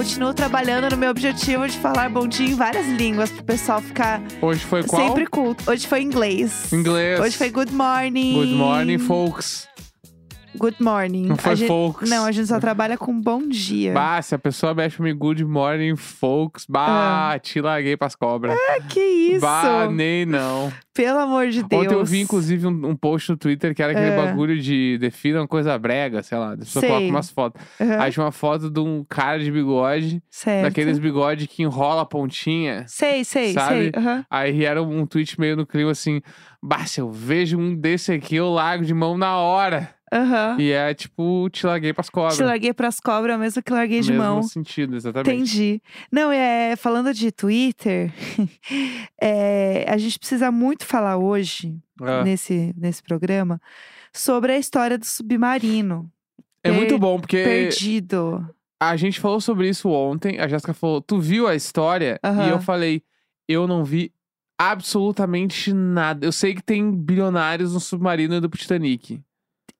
Continuo trabalhando no meu objetivo de falar bom dia em várias línguas pro pessoal ficar Hoje foi qual? sempre culto. Hoje foi inglês. Inglês. Hoje foi good morning. Good morning, folks. Good morning. Não foi a gente, folks. Não, a gente só trabalha com bom dia. Bah, se a pessoa mexe mim, good morning, folks. Bah, te larguei pras cobras. Ah, que isso? Bah, nem não. Pelo amor de Deus. Ontem eu vi, inclusive, um, um post no Twitter que era aquele É. bagulho de defina uma coisa brega, sei lá. A pessoa Sei. coloca umas fotos. Aham, Aí tinha uma foto de um cara de bigode, certo. daqueles bigode que enrola a pontinha. Sei, sei, sabe? sei. Aham. Aí era um tweet meio no clima assim: Bah, se eu vejo um desse aqui, eu largo de mão na hora. Aham. E é tipo, te larguei pras cobras. Te larguei pras cobras, mesmo que larguei de Mesmo mão. sentido, exatamente. Entendi. Não, é, falando de Twitter, é, a gente precisa muito falar hoje, Ah, nesse, nesse programa, sobre a história do submarino é muito bom, porque perdido. a gente falou sobre isso ontem. A Jéssica falou: Tu viu a história? Aham. E eu falei: Eu não vi absolutamente nada. Eu sei que tem bilionários no submarino do Titanic.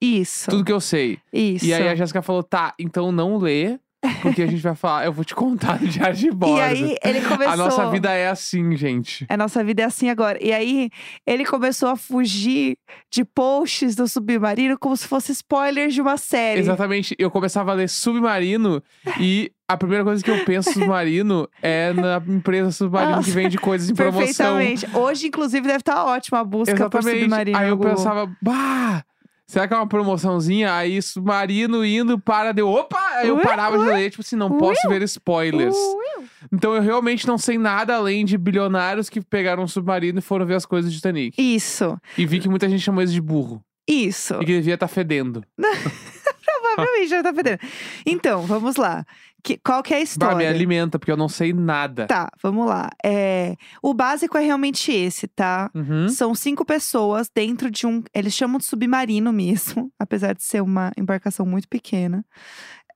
Isso, Tudo que eu sei. isso. E aí a Jéssica falou: Tá, então não lê, porque a gente vai falar. Eu vou te contar no diário de bordo. E aí ele começou... A nossa vida é assim, gente. A nossa vida é assim agora. E aí, ele começou a fugir de posts do submarino como se fosse spoilers de uma série. Exatamente. Eu começava a ler Submarino e a primeira coisa que eu penso submarino é na empresa submarino que Nossa, vende coisas em promoção. Perfeitamente. Hoje, inclusive, deve estar ótima a busca por Exatamente. submarino. Aí eu Google. pensava, bah, será que é uma promoçãozinha? Aí submarino indo para de. Opa! Aí eu parava de ler, tipo assim, não posso ver spoilers. Então eu realmente não sei nada além de bilionários que pegaram um submarino e foram ver as coisas de Titanic. Isso, E vi que muita gente chamou isso de burro. isso. E que devia estar fedendo. Provavelmente já tá fedendo. Então, vamos lá. Que, qual que é a Bah, me história? alimenta, porque eu não sei nada. Tá, vamos lá. É, o básico é realmente esse, tá? Uhum. São cinco pessoas dentro de um. Eles chamam de submarino mesmo, apesar de ser uma embarcação muito pequena.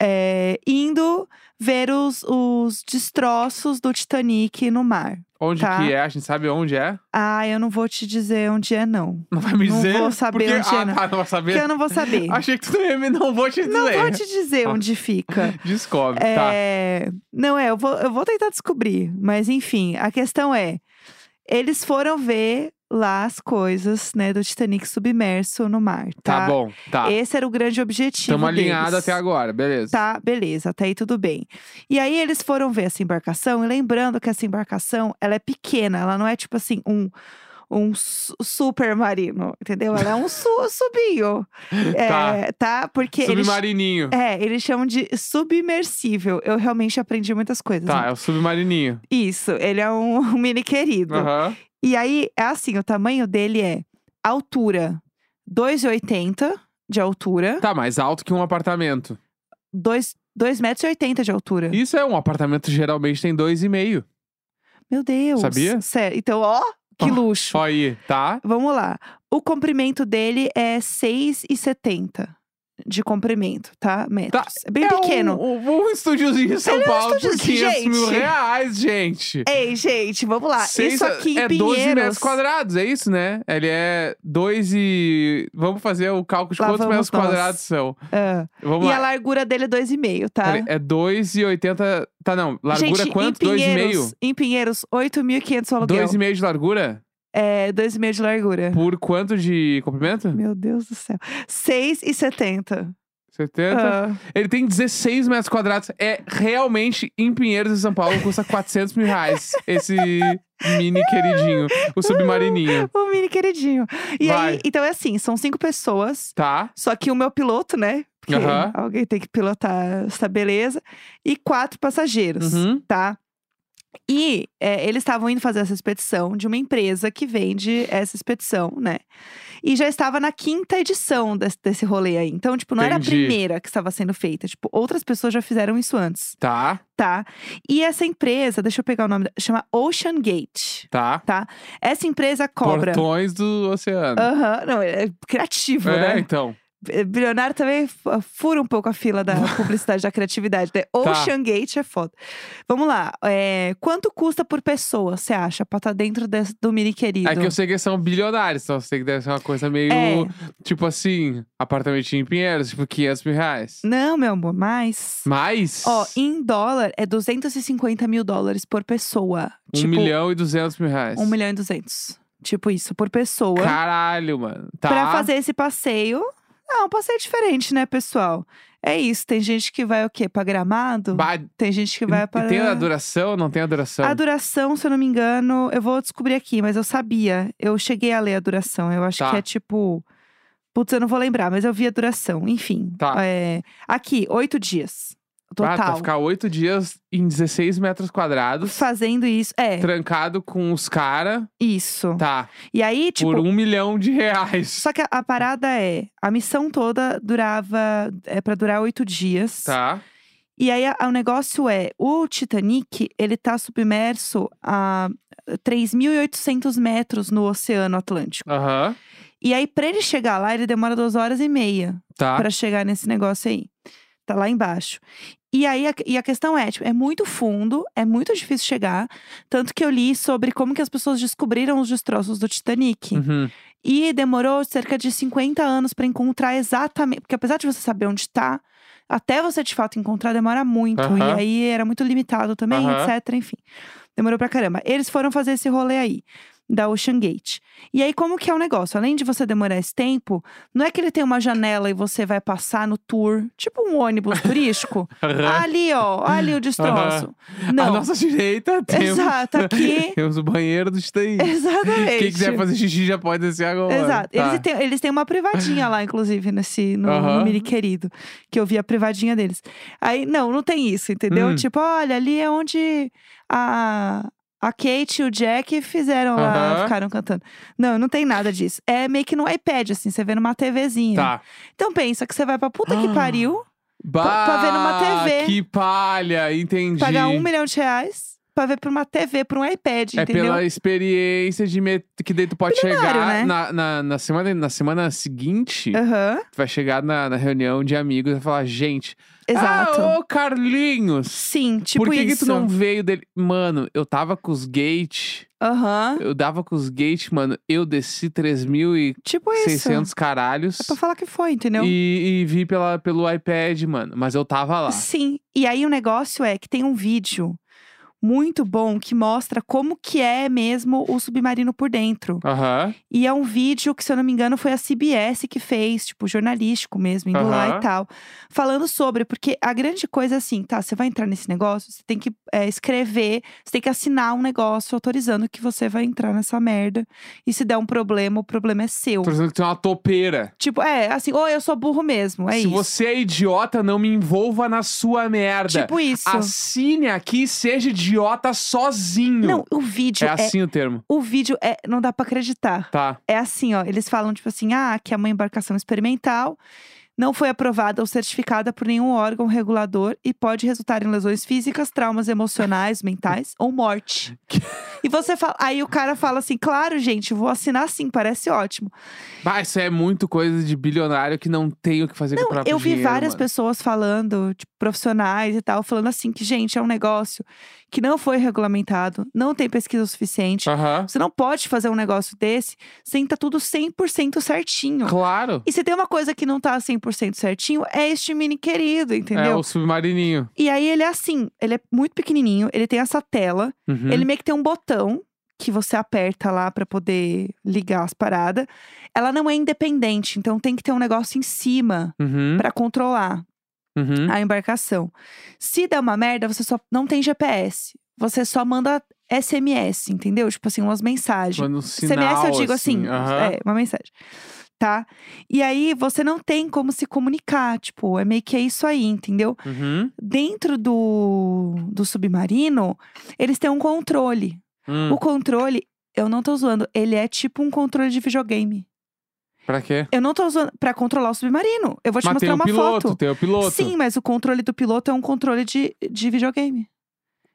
É, indo ver os, os destroços do Titanic no mar. Onde Tá. que é? A gente sabe onde é? Ah, eu não vou te dizer onde é, não. Não vai me Não dizer? vou saber Porque... onde é, Ah, não. tá, não vai Porque saber. eu não vou saber. Achei que tu não ia me... Não vou te dizer. Não vou te dizer Ah. onde fica. Descobre, tá. É, Não, é, eu vou, eu vou tentar descobrir. Mas enfim, a questão é: eles foram ver lá as coisas, né, do Titanic submerso no mar. Tá, Tá bom, tá. Esse era o grande objetivo. Estamos alinhados até agora, beleza. Tá, beleza, até aí tudo bem. E aí eles foram ver essa embarcação, e lembrando que essa embarcação, ela é pequena, ela não é tipo assim, um, um marino, entendeu? Ela é um su subinho. É, tá. Porque eles, Submarininho. é, eles chamam de submersível. Eu realmente aprendi muitas coisas. Tá, né? é o submarininho. Isso, ele é um, um mini querido. Aham. E aí, é assim, o tamanho dele é altura 2,80 de altura, Tá, mais alto que um apartamento. 2 2,80 metros de altura. Isso é um apartamento geralmente tem dois e meio. Meu Deus. Sabia? Sério. Então, ó, que luxo. Ó aí, tá? Vamos lá. O comprimento dele é 6,70 de comprimento, tá? Metros. É bem é pequeno. Um, um, um estúdiozinho em São é um Paulo por estúdiozinho, 500 mil gente. reais, gente. Ei, gente, vamos lá. Seis- Isso aqui em é Pinheiros. 12 metros quadrados, é isso, né? Ele é 2 e... Vamos fazer o cálculo de Lá quantos metros nós. quadrados são. Ah. Vamos E lá. a largura dele é 2,5, tá? Peraí, é 2,80... Tá, não. Largura Gente, quanto? Em 2,5? Pinheiros, em Pinheiros, 8.500 o aluguel. 2,5 de largura? É, 2,5 de largura. Por quanto de comprimento? Meu Deus do céu. 6,70. 70. Ah, Ele tem 16 metros quadrados. É realmente em Pinheiros, em São Paulo, custa 400 mil reais. Esse mini queridinho, o submarininho. o mini queridinho. E Vai. aí, então é assim, são cinco pessoas. Tá? Só que o meu piloto, né? Porque alguém tem que pilotar essa beleza. E quatro passageiros, Uhum. tá? E é, eles estavam indo fazer essa expedição de uma empresa que vende essa expedição, né? E já estava na quinta edição desse, desse rolê aí. Então, tipo, não era a Entendi. primeira que estava sendo feita. Tipo, outras pessoas já fizeram isso antes, Tá, tá? E essa empresa, deixa eu pegar o nome, chama Ocean Gate, tá. tá? Essa empresa cobra. Portões do oceano. Aham, não, é criativo, é, né? então. Eh, bilionário também f- fura um pouco a fila da publicidade da criatividade. Né? Tá. Ocean Gate é foda. Vamos lá. é, quanto custa por pessoa, você acha, pra estar dentro desse- do mini querido? É que eu sei que são bilionários, então eu sei que deve ser uma coisa meio. É. Tipo assim, apartamentinho em Pinheiros, tipo 500 mil reais. Não, meu amor, mais. Mas. Ó, em dólar é 250 mil dólares por pessoa. 1 tipo, milhão e 200 mil reais. 1 milhão e 200. Tipo isso, por pessoa. Caralho, mano. Tá. Pra fazer esse passeio. Não, um passeio diferente, né, pessoal? É isso. Tem gente que vai o quê? Pra gramado? Ba- Tem gente que vai para. Tem a duração? Não tem a duração? A duração, se eu não me engano, eu vou descobrir aqui, mas eu sabia. Eu cheguei a ler a duração. Eu acho Tá. que é tipo. Putz, eu não vou lembrar, mas eu vi a duração. Enfim. Tá. é, Aqui, oito dias. Ah, Total. ficar oito dias em 16 metros quadrados, Fazendo isso. É, trancado com os caras. isso. Tá. E aí, tipo. por um milhão de reais. Só que a, a parada é, a missão toda durava, é pra durar oito dias. Tá. E aí a- o negócio é, o Titanic, ele tá submerso a 3.800 metros no Oceano Atlântico. Aham. E aí pra ele chegar lá, ele demora duas horas e meia Tá. pra chegar nesse negócio aí. Tá lá embaixo. E aí a, e a questão é, tipo, é muito fundo, é muito difícil chegar. Tanto que eu li sobre como que as pessoas descobriram os destroços do Titanic. Uhum. E demorou cerca de 50 anos pra encontrar exatamente. Porque apesar de você saber onde tá, até você de fato encontrar demora muito. E Aham. aí era muito limitado também, Aham. etc. Enfim. Demorou pra caramba. Eles foram fazer esse rolê aí. Da Ocean Gate. E aí, como que é o negócio? Além de você demorar esse tempo, não é que ele tem uma janela e você vai passar no tour, tipo um ônibus turístico. Ali, ó, ali o destroço. Não. À nossa direita temos, Exato, aqui. temos o banheiro do Titanic. Exatamente. Quem quiser fazer xixi já pode descer agora. Exato. Tá. Eles, têm, eles têm uma privadinha lá, inclusive, nesse, no, no Mini Querido. Que eu vi a privadinha deles. Aí, não, não tem isso, entendeu? Hum. Tipo, olha, ali é onde a, a Kate e o Jack fizeram lá, Aham. ficaram cantando. Não, não tem nada disso. É meio que no iPad, assim, você vê numa TVzinha. Tá. Então pensa que você vai pra puta que Ah, pariu, Bah, pra ver numa TV. Que palha, entendi. pagar um milhão de reais pra ver por uma TV, por um iPad, É entendeu? pela experiência de met... que daí tu pode Bilionário, chegar né? na, na, na semana, na semana seguinte, Aham, tu vai chegar na, na reunião de amigos e vai falar, gente, exato. ah, ô Carlinhos, Sim, tipo por que, que isso. tu não veio dele? Mano, eu tava com os gate, Aham, eu dava com os gate, mano, eu desci 3.600 tipo isso. caralhos É pra falar que foi, entendeu? e, e vi pela, pelo iPad, mano, mas eu tava lá. Sim. E aí o negócio é que tem um vídeo muito bom que mostra como que é mesmo o submarino por dentro. Aham, E é um vídeo que, se eu não me engano, foi a CBS que fez, tipo, jornalístico mesmo, indo lá Aham. e tal. Falando sobre, porque a grande coisa é assim, tá, você vai entrar nesse negócio, você tem que é, escrever, você tem que assinar um negócio autorizando que você vai entrar nessa merda. E se der um problema, o problema é seu. dizendo que tem uma topeira. Tipo, é, assim, ou eu sou burro mesmo, é Se isso. você é idiota, não me envolva na sua merda. Tipo isso. Assine aqui seja idiota sozinho. Não, o vídeo é é assim o termo. O vídeo é. Não dá pra acreditar. Tá. É assim, ó. Eles falam, tipo assim, ah, que é uma embarcação experimental. Não foi aprovada ou certificada por nenhum órgão regulador e pode resultar em lesões físicas, traumas emocionais, mentais ou morte. E você fala. Aí o cara fala assim: claro, gente, vou assinar sim, parece ótimo. Bah, isso é muito coisa de bilionário que não tem o que fazer com o Não, próprio eu vi dinheiro, várias mano. pessoas falando, tipo, profissionais e tal, falando assim que, gente, é um negócio que não foi regulamentado, não tem pesquisa suficiente. Você não pode fazer um negócio desse sem estar tudo 100% certinho. Claro. E se tem uma coisa que não tá 100% certinho, é este mini querido, É entendeu? o submarininho. E aí ele é assim, ele é muito pequenininho, ele tem essa tela, Uhum. ele meio que tem um botão que você aperta lá pra poder ligar as paradas. Ela não é independente, então tem que ter um negócio em cima Uhum. pra controlar Uhum. a embarcação. Se der uma merda, você só não tem GPS. Você só manda SMS, entendeu? Tipo assim, umas mensagens. Manda um sinal, SMS eu digo assim, aham. é, uma mensagem. Tá? E aí você não tem como se comunicar, tipo, é meio que é isso aí, entendeu? Uhum. Dentro do, do submarino, eles têm um controle. Hum. O controle, eu não tô zoando, ele é tipo um controle de videogame. Pra quê? Eu não tô zoando pra controlar o submarino. Eu vou te Mas tem mostrar o uma piloto, foto. tem o piloto. Sim, mas o controle do piloto é um controle de, de videogame.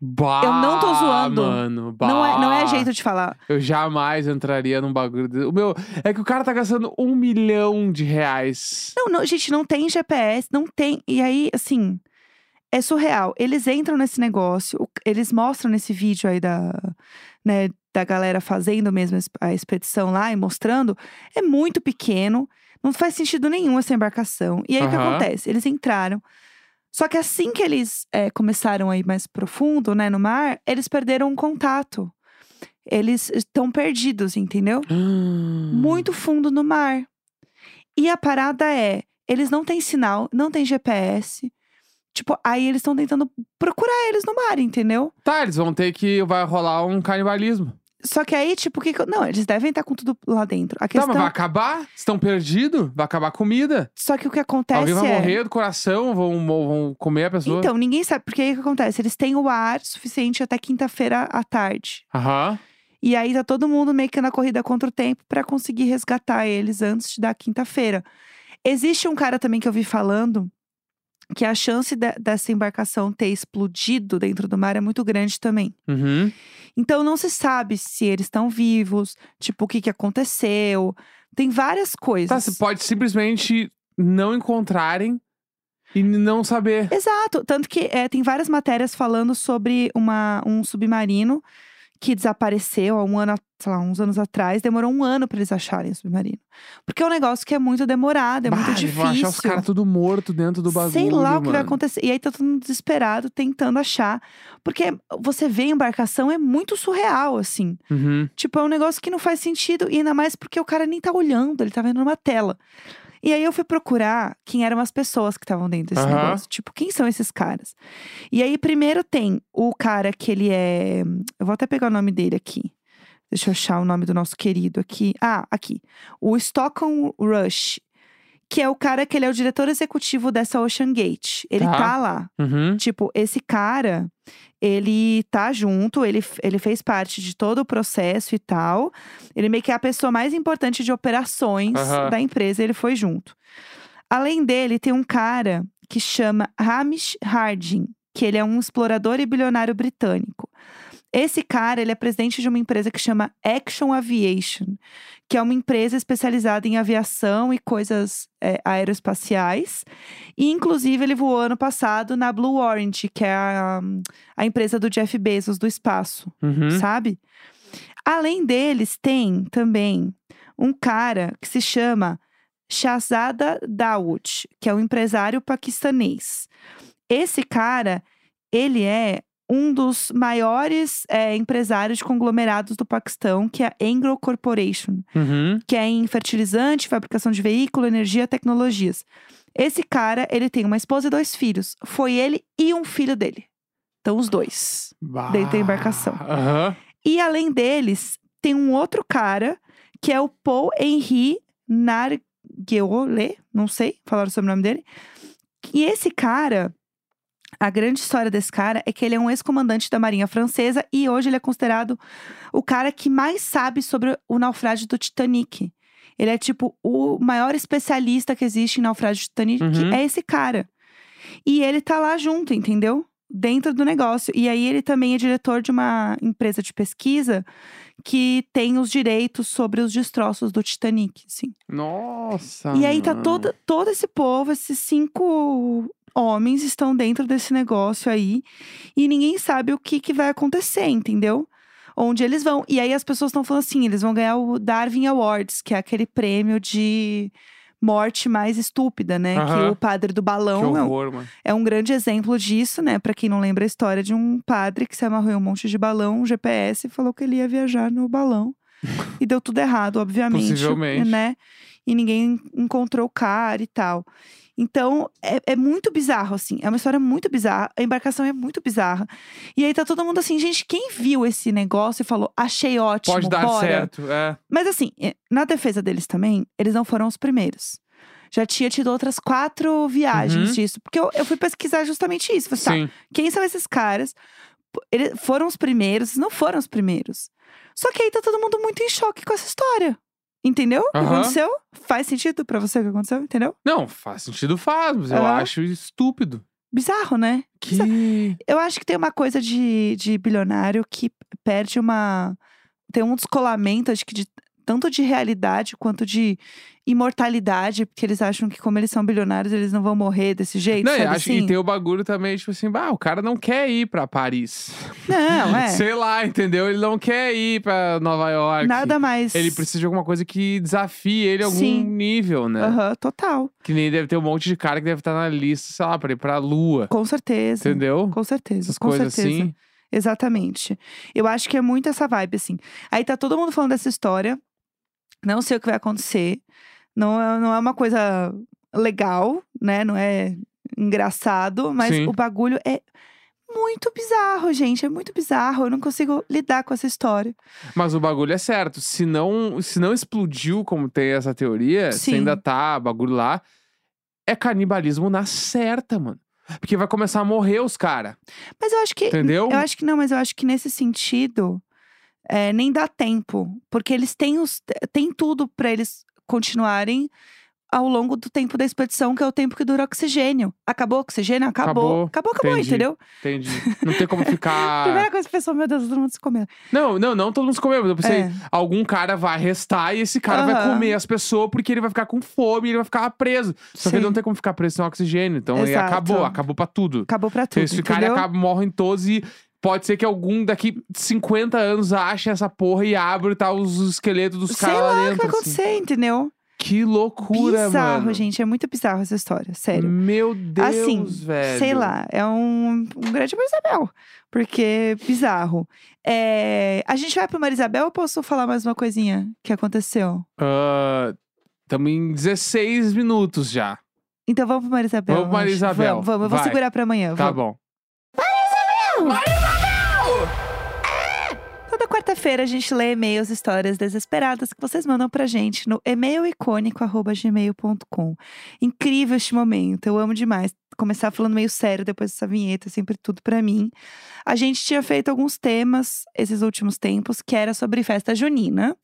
Bah, Eu não tô zoando. Mano, Não é, não é bah. jeito de falar. Eu jamais entraria num bagulho. desse. O meu. É que o cara tá gastando um milhão de reais. Não, não, gente, não tem GPS, não tem. E aí, assim, é surreal. Eles entram nesse negócio, eles mostram nesse vídeo aí da, né, da galera fazendo mesmo es- a expedição lá e mostrando. É muito pequeno, não faz sentido nenhum essa embarcação. E aí o que acontece? Eles entraram. Só que assim que eles é, começaram a ir mais profundo, né, no mar, eles perderam o contato. Eles estão perdidos, entendeu? muito fundo no mar. E a parada é, eles não têm sinal, não tem GPS. Tipo, aí eles estão tentando procurar eles no mar, entendeu? Tá, eles vão ter que. Vai rolar um canibalismo. Só que aí, tipo, o que que eu- Não, eles devem estar com tudo lá dentro. A Tá, questão... mas vai acabar? Estão perdidos? Vai acabar a comida? Só que o que acontece Alguém vai é... morrer do coração? Vão, vão comer a pessoa? Então, ninguém sabe. Porque aí o que acontece? Eles têm o ar suficiente até quinta-feira à tarde. Aham. E aí tá todo mundo meio que na corrida contra o tempo pra conseguir resgatar eles antes da quinta-feira. Existe um cara também que eu vi falando que a chance de- dessa embarcação ter explodido dentro do mar é muito grande também. Uhum. Então não se sabe se eles estão vivos, tipo, o que, que aconteceu. Tem várias coisas. Tá, você pode simplesmente não encontrarem e não saber. Exato. Tanto que é, tem várias matérias falando sobre uma, um submarino que desapareceu há um ano, sei lá, uns anos atrás. Demorou um ano para eles acharem o submarino. Porque é um negócio que é muito demorado, é Bah, muito difícil. Vão achar os caras tudo morto dentro do bagulho. Sei lá o que vai mano. acontecer. E aí tá todo mundo desesperado, tentando achar. Porque você vê a embarcação, é muito surreal, assim. Uhum. Tipo, é um negócio que não faz sentido. E ainda mais porque o cara nem tá olhando, ele tá vendo numa tela. E aí eu fui procurar quem eram as pessoas que estavam dentro desse Aham. negócio. Tipo, quem são esses caras? E aí, primeiro tem o cara que ele é. Eu vou até pegar o nome dele aqui. Deixa eu achar o nome do nosso querido aqui. Ah, aqui. O Stockton Rush. Que é o cara que ele é o diretor executivo dessa Ocean Gate. Ele Tá. tá lá. Uhum. Tipo, esse cara, ele tá junto, ele, ele fez parte de todo o processo e tal. Ele meio que é a pessoa mais importante de operações Aham. da empresa, ele foi junto. Além dele, tem um cara que chama Hamish Harding, que ele é um explorador e bilionário britânico. Esse cara, ele é presidente de uma empresa que chama Action Aviation, que é uma empresa especializada em aviação e coisas é, aeroespaciais. E, inclusive, ele voou ano passado na Blue Orange, que é a, a empresa do Jeff Bezos do espaço, Uhum. sabe? Além deles, tem também um cara que se chama Shahzada Dawood, que é um empresário paquistanês. Esse cara, ele é um dos maiores é, empresários de conglomerados do Paquistão, que é a Anglo Corporation Uhum. que é em fertilizante, fabricação de veículo, energia, tecnologias. Esse cara, ele tem uma esposa e dois filhos. Foi ele e um filho dele. Então, os dois. Dentro da embarcação. Aham. E além deles, tem um outro cara, que é o Paul Henri Nargueole, não sei, sobre o nome dele. E esse cara, a grande história desse cara é que ele é um ex-comandante da Marinha Francesa e hoje ele é considerado o cara que mais sabe sobre o naufrágio do Titanic. Ele é tipo o maior especialista que existe em naufrágio do Titanic, Uhum. é esse cara. E ele tá lá junto, entendeu? Dentro do negócio. E aí ele também é diretor de uma empresa de pesquisa que tem os direitos sobre os destroços do Titanic, assim. Nossa. E aí tá todo, todo esse povo, esses cinco homens estão dentro desse negócio aí. E ninguém sabe o que, que vai acontecer, entendeu? Onde eles vão. E aí as pessoas estão falando assim: eles vão ganhar o Darwin Awards, que é aquele prêmio de morte mais estúpida, né? Que o padre do balão é um- horror, é um grande exemplo disso, né? Pra quem não lembra a história de um padre que se amarrou em um monte de balão, um GPS, e falou que ele ia viajar no balão. e deu tudo errado, obviamente. Possivelmente. Né? E ninguém encontrou o cara e tal. Então, é, é muito bizarro, assim. É uma história muito bizarra. A embarcação é muito bizarra. E aí tá todo mundo assim, gente, quem viu esse negócio e falou, achei ótimo, Pode dar bora. certo. É. Mas assim, na defesa deles também, eles não foram os primeiros. Já tinha tido outras quatro viagens Uhum. disso. Porque eu, eu fui pesquisar justamente isso. Falei, tá, Sim. quem são esses caras? Eles foram os primeiros, não foram os primeiros. Só que aí tá todo mundo muito em choque com essa história. Entendeu? O que Aham. aconteceu? Faz sentido pra você o que aconteceu, entendeu? Não, faz sentido, faz, mas eu Aham. acho estúpido. Bizarro, né? Que. Eu acho que tem uma coisa de, de bilionário que perde uma. Tem um descolamento, acho que de tanto de realidade quanto de imortalidade, porque eles acham que, como eles são bilionários, eles não vão morrer desse jeito. Não, sabe acho assim? que tem o bagulho também, tipo assim, bah, o cara não quer ir pra Paris. Não, é. Sei lá, entendeu? Ele não quer ir pra Nova York. Nada mais. Ele precisa de alguma coisa que desafie ele a algum Sim. nível, né? Aham, total. Que nem deve ter um monte de cara que deve estar na lista, sei lá, pra ir pra Lua. Com certeza. Entendeu? Com certeza. Essas com coisas certeza. assim. Exatamente. Eu acho que é muito essa vibe, assim. Aí tá todo mundo falando dessa história. Não sei o que vai acontecer. Não é, não é uma coisa legal, né? Não é engraçado, mas Sim. o bagulho é muito bizarro, gente. É muito bizarro. Eu não consigo lidar com essa história. Mas o bagulho é certo. Se não, se não explodiu, como tem essa teoria, se ainda tá bagulho lá, é canibalismo na certa, mano. Porque vai começar a morrer os caras. Mas eu acho que. Entendeu? Eu acho que não, mas eu acho que nesse sentido é, nem dá tempo. Porque eles têm os. Tem tudo pra eles continuarem ao longo do tempo da expedição, que é o tempo que dura oxigênio. Acabou o oxigênio? Acabou. Acabou. Acabou, acabou, Entendi. entendeu? Entendi. Não tem como ficar. Primeira coisa que pensou, meu Deus, todo mundo se comendo. Não, não, não todo mundo se comeu. mas Eu pensei, É. algum cara vai arrestar e esse cara vai Aham. comer as pessoas porque ele vai ficar com fome e ele vai ficar preso. Só que ele Sim. não tem como ficar preso sem oxigênio. Então acabou, acabou pra tudo. Acabou pra Se tudo, ficarem, entendeu? acabam, morrem todos e pode ser que algum daqui 50 anos ache essa porra e abra e tá os esqueletos dos Sei caras lá lá o que dentro. vai assim. acontecer, entendeu? Que loucura, bizarro, mano. gente. É muito bizarro essa história, sério. Meu Deus, assim, velho. sei lá, é um, um grande Marisabel. Porque bizarro. É, a gente vai pro Marisabel ou posso falar mais uma coisinha que aconteceu? Estamos em 16 minutos já. Então vamos pro Marisabel. Vamos pro. Marisabel. Vamos, vamos. Eu vou Vai. segurar pra amanhã. Tá vamos. bom. Toda quarta-feira a gente lê e-mails, histórias desesperadas que vocês mandam pra gente no e-mailicônico.gmail.com. Incrível este momento, eu amo demais. Começar falando meio sério depois dessa vinheta, é sempre tudo pra mim. A gente tinha feito alguns temas esses últimos tempos, que era sobre festa junina,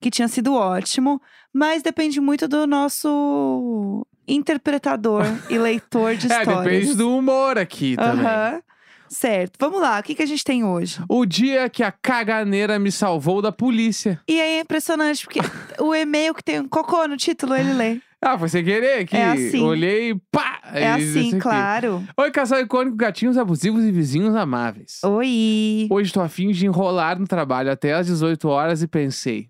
que tinha sido ótimo, mas depende muito do nosso interpretador e leitor de É, histórias. depende do humor aqui também. Aham. Certo. Vamos lá, o que, que a gente tem hoje? O dia que a caganeira me salvou da polícia. E aí é impressionante, porque o e-mail que tem um cocô no título, ele lê. Ah, foi sem querer que É assim. olhei e pá! É assim, claro. Oi, casal icônico, gatinhos abusivos e vizinhos amáveis. Oi. Hoje tô afim de enrolar no trabalho até às 18 horas e pensei.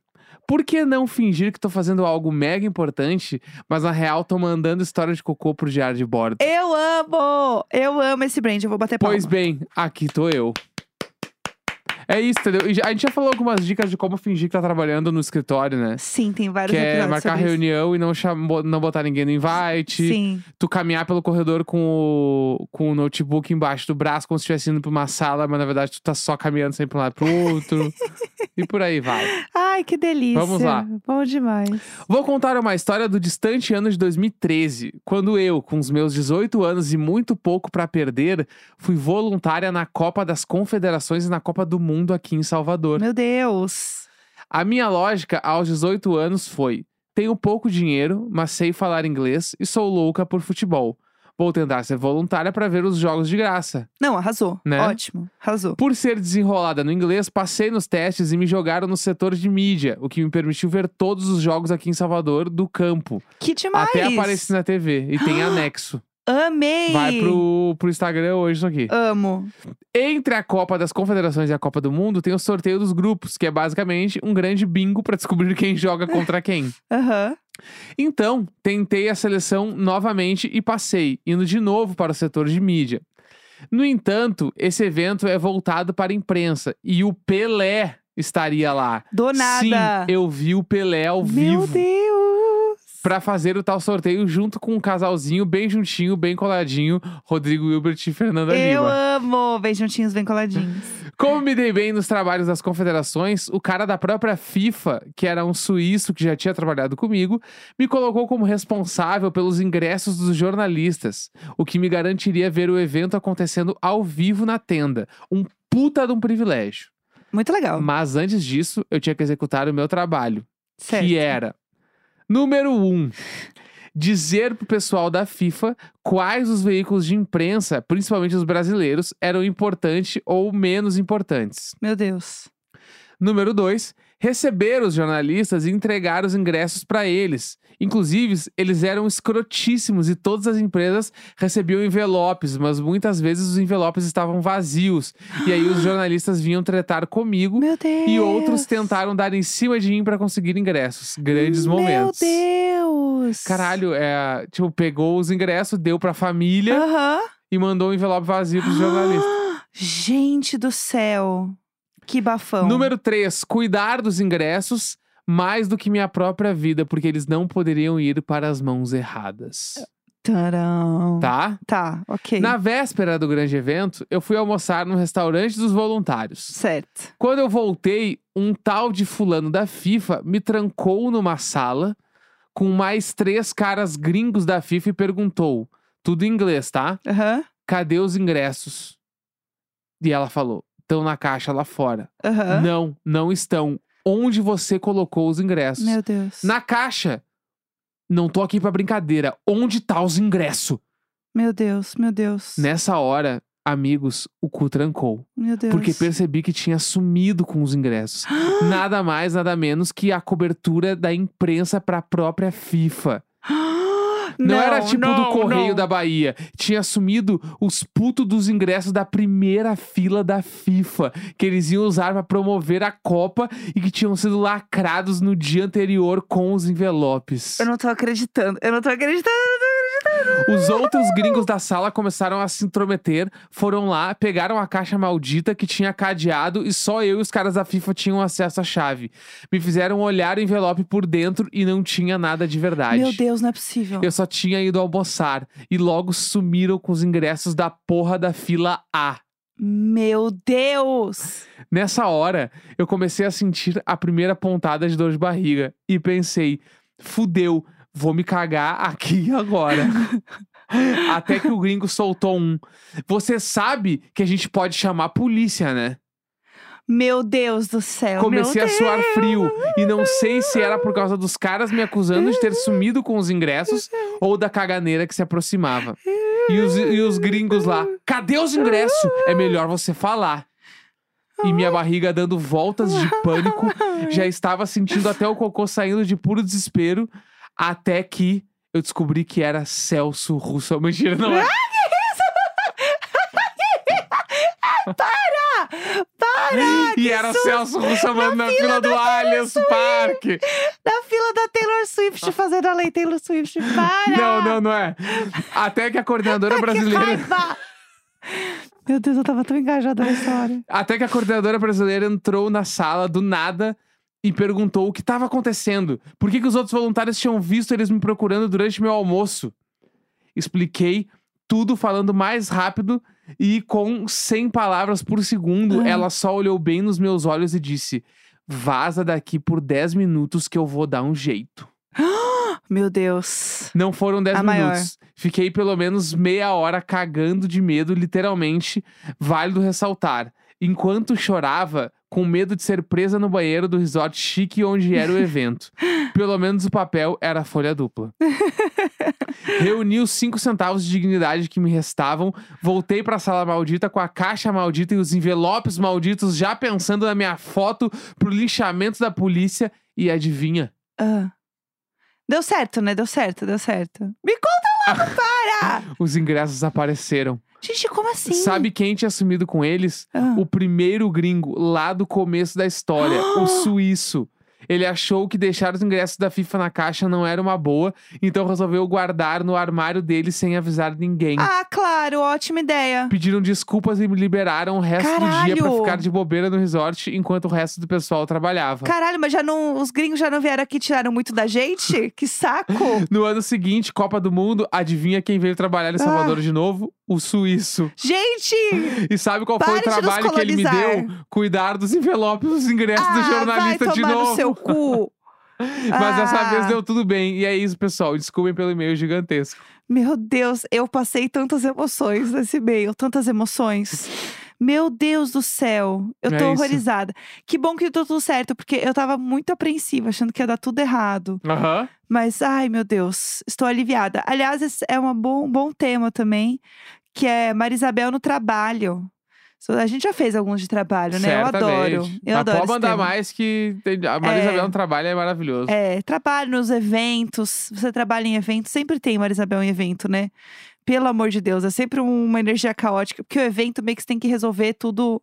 Por que não fingir que tô fazendo algo mega importante, mas na real tô mandando história de cocô pro diário de bordo? Eu amo! Eu amo esse brand, eu vou bater palma. Pois bem, aqui tô eu. É isso, entendeu? E A gente já falou algumas dicas de como fingir que tá trabalhando no escritório, né? Sim, tem vários Que é episódios marcar sobre isso. reunião e não, cham- não botar ninguém no invite. Sim. Tu caminhar pelo corredor com o, com o notebook embaixo do braço, como se estivesse indo pra uma sala, mas na verdade tu tá só caminhando sempre pra um lado pro outro. e por aí vai. Ai, que delícia. Vamos lá. Bom demais. Vou contar uma história do distante ano de 2013, quando eu, com os meus 18 anos e muito pouco pra perder, fui voluntária na Copa das Confederações e na Copa do Mundo aqui em Salvador. Meu Deus. A minha lógica aos 18 anos foi: tenho pouco dinheiro, mas sei falar inglês e sou louca por futebol. Vou tentar ser voluntária para ver os jogos de graça. Não, arrasou. Né? Ótimo. Arrasou. Por ser desenrolada no inglês, passei nos testes e me jogaram no setor de mídia, o que me permitiu ver todos os jogos aqui em Salvador do campo. Que demais. Até aparecer na TV. E tem anexo. Amei. Vai pro, pro Instagram hoje isso aqui. Amo. Entre a Copa das Confederações e a Copa do Mundo, tem o sorteio dos grupos, que é basicamente um grande bingo para descobrir quem joga contra quem. Aham. Então, tentei a seleção novamente e passei, indo de novo para o setor de mídia. No entanto, esse evento é voltado para a imprensa e o Pelé estaria lá. Do nada. Sim, eu vi o Pelé ao Meu vivo Deus. Para fazer o tal sorteio junto com um casalzinho bem juntinho, bem coladinho, Rodrigo Hilbert e Fernanda Eu Lima. amo. Bem juntinhos, bem coladinhos. Como me dei bem nos trabalhos das confederações, o cara da própria FIFA, que era um suíço que já tinha trabalhado comigo, me colocou como responsável pelos ingressos dos jornalistas, o que me garantiria ver o evento acontecendo ao vivo na tenda. Um puta de um privilégio. Muito legal. Mas antes disso, eu tinha que executar o meu trabalho, certo. que era: número um, dizer pro pessoal da FIFA quais os veículos de imprensa, principalmente os brasileiros, eram importantes ou menos importantes. Meu Deus. Número 2, receber os jornalistas e entregar os ingressos para eles. Inclusive, eles eram escrotíssimos e todas as empresas recebiam envelopes, mas muitas vezes os envelopes estavam vazios. E aí os jornalistas vinham tretar comigo Meu Deus. e outros tentaram dar em cima de mim para conseguir ingressos. Grandes momentos. Meu Deus. Caralho, é, tipo, pegou os ingressos, deu pra família Aham. e mandou um envelope vazio pros jornalistas. Gente do céu. Que bafão. Número 3, cuidar dos ingressos mais do que minha própria vida, porque eles não poderiam ir para as mãos erradas. Tarão. Tá? Tá, ok. Na véspera do grande evento, eu fui almoçar no restaurante dos voluntários. Certo. Quando eu voltei, um tal de fulano da FIFA me trancou numa sala com mais três caras gringos da FIFA e perguntou, tudo em inglês, tá? Aham. Cadê os ingressos? E ela falou, estão na caixa lá fora. Aham. Não, não estão. Onde você colocou os ingressos? Meu Deus. Na caixa. Não tô aqui pra brincadeira. Onde tá os ingressos? Meu Deus, meu Deus. Nessa hora, amigos, o cu trancou. Meu Deus. Porque percebi que tinha sumido com os ingressos. nada mais, nada menos que a cobertura da imprensa pra própria FIFA. Não, era tipo do não, Correio não. da Bahia. Tinha assumido os putos dos ingressos da primeira fila da FIFA, que eles iam usar pra promover a Copa e que tinham sido lacrados no dia anterior com os envelopes. Eu não tô acreditando. Eu não tô acreditando. Os outros gringos da sala começaram a se intrometer, foram lá, pegaram a caixa maldita que tinha cadeado e só eu e os caras da FIFA tinham acesso à chave. Me fizeram olhar o envelope por dentro e não tinha nada de verdade. Meu Deus, não é possível. Eu só tinha ido almoçar e logo sumiram com os ingressos da porra da fila A. Meu Deus. Nessa hora, eu comecei a sentir a primeira pontada de dor de barriga e pensei: fudeu, vou me cagar aqui agora. Até que o gringo soltou um. Você sabe que a gente pode chamar a polícia, né? Meu Deus do céu. Comecei a suar Deus. frio. E não sei se era por causa dos caras me acusando de ter sumido com os ingressos ou da caganeira que se aproximava. E os, e os gringos lá, cadê os ingressos? É melhor você falar. E minha barriga dando voltas de pânico, já estava sentindo até o cocô saindo de puro desespero, até que eu descobri que era Celso Russo. Mentira, não é? Para! E que era! Celso Russo andando na fila do Allianz Parque. Na fila da Taylor Swift, fazendo a lei Taylor Swift. Para! Não, não, não é. Até que a coordenadora Que brasileira. raiva! Meu Deus, eu tava tão engajada na história. Até que a coordenadora brasileira entrou na sala do nada e perguntou o que estava acontecendo. Por que, que os outros voluntários tinham visto eles me procurando durante meu almoço? Expliquei tudo falando mais rápido e com 100 palavras por segundo. Ah. Ela só olhou bem nos meus olhos e disse: Vaza daqui por 10 minutos que eu vou dar um jeito. Meu Deus. Não foram 10 A maior. minutos. Fiquei pelo menos meia hora cagando de medo, literalmente. Válido ressaltar. Enquanto chorava, com medo de ser presa no banheiro do resort chique onde era o evento. Pelo menos o papel era folha dupla. Reuni os cinco centavos de dignidade que me restavam, voltei pra sala maldita com a caixa maldita e os envelopes malditos, já pensando na minha foto pro linchamento da polícia. E adivinha? Ah. Deu certo, né? Deu certo, deu certo. Me conta logo, para! Os ingressos apareceram. Gente, como assim? Sabe quem tinha sumido com eles? Ah. O primeiro gringo lá do começo da história, o suíço. Ele achou que deixar os ingressos da FIFA na caixa não era uma boa, então resolveu guardar no armário dele sem avisar ninguém. Ah, claro, ótima ideia. Pediram desculpas e me liberaram o resto do dia pra Caralho! ficar de bobeira no resort enquanto o resto do pessoal trabalhava. Caralho, mas já não. Os gringos já não vieram aqui e tiraram muito da gente? Que saco! No ano seguinte, Copa do Mundo, adivinha quem veio trabalhar em Salvador Ah. de novo? O suíço. Gente! E sabe qual foi o de trabalho que ele me deu? Cuidar dos envelopes dos ingressos do ah, jornalista vai de tomar novo. no seu cu. Mas dessa Ah. vez deu tudo bem. E é isso, pessoal. Desculpem pelo e-mail gigantesco. Meu Deus, eu passei tantas emoções nesse meio, tantas emoções. Meu Deus do céu, eu É tô isso. horrorizada. Que bom que deu tudo certo, porque eu tava muito apreensiva, achando que ia dar tudo errado. Aham. Mas, ai meu Deus, estou aliviada. Aliás, esse é uma bom, um bom tema também, que é Marisabel no trabalho. A gente já fez alguns de trabalho, né? Eu adoro. Certamente. Eu Mas adoro pode mandar mais que a Maria É. No trabalho é maravilhoso. É, trabalho nos eventos. Você trabalha em eventos, sempre tem Marisabel em evento, né? Pelo amor de Deus, é sempre uma energia caótica, porque o evento meio que você tem que resolver tudo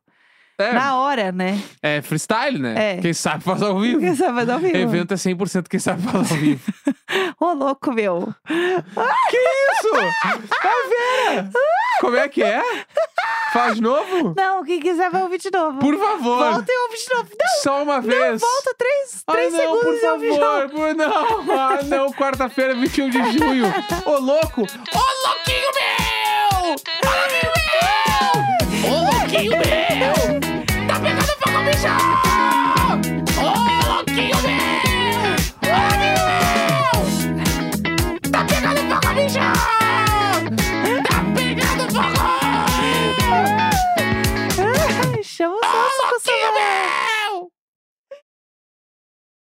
É, na hora, né? é freestyle, né? É. Quem sabe faz ao vivo. Você vai dar ao vivo. Evento é 100% quem sabe faz ao vivo. Ô, louco, meu. Isso! A Vera! Como é que é? Faz de novo? Não, quem quiser vai ouvir de novo. Por favor. Volta e ouve de novo. Não, Só uma vez. volta três, Ai, três não, segundos por e ouve de novo. favor, por não. Ah, não, quarta-feira, 21 de junho. Ô, louco! Ô, louquinho meu! Fala, meu! Ô, louquinho meu! Tá pegando fogo, bicho! Chama o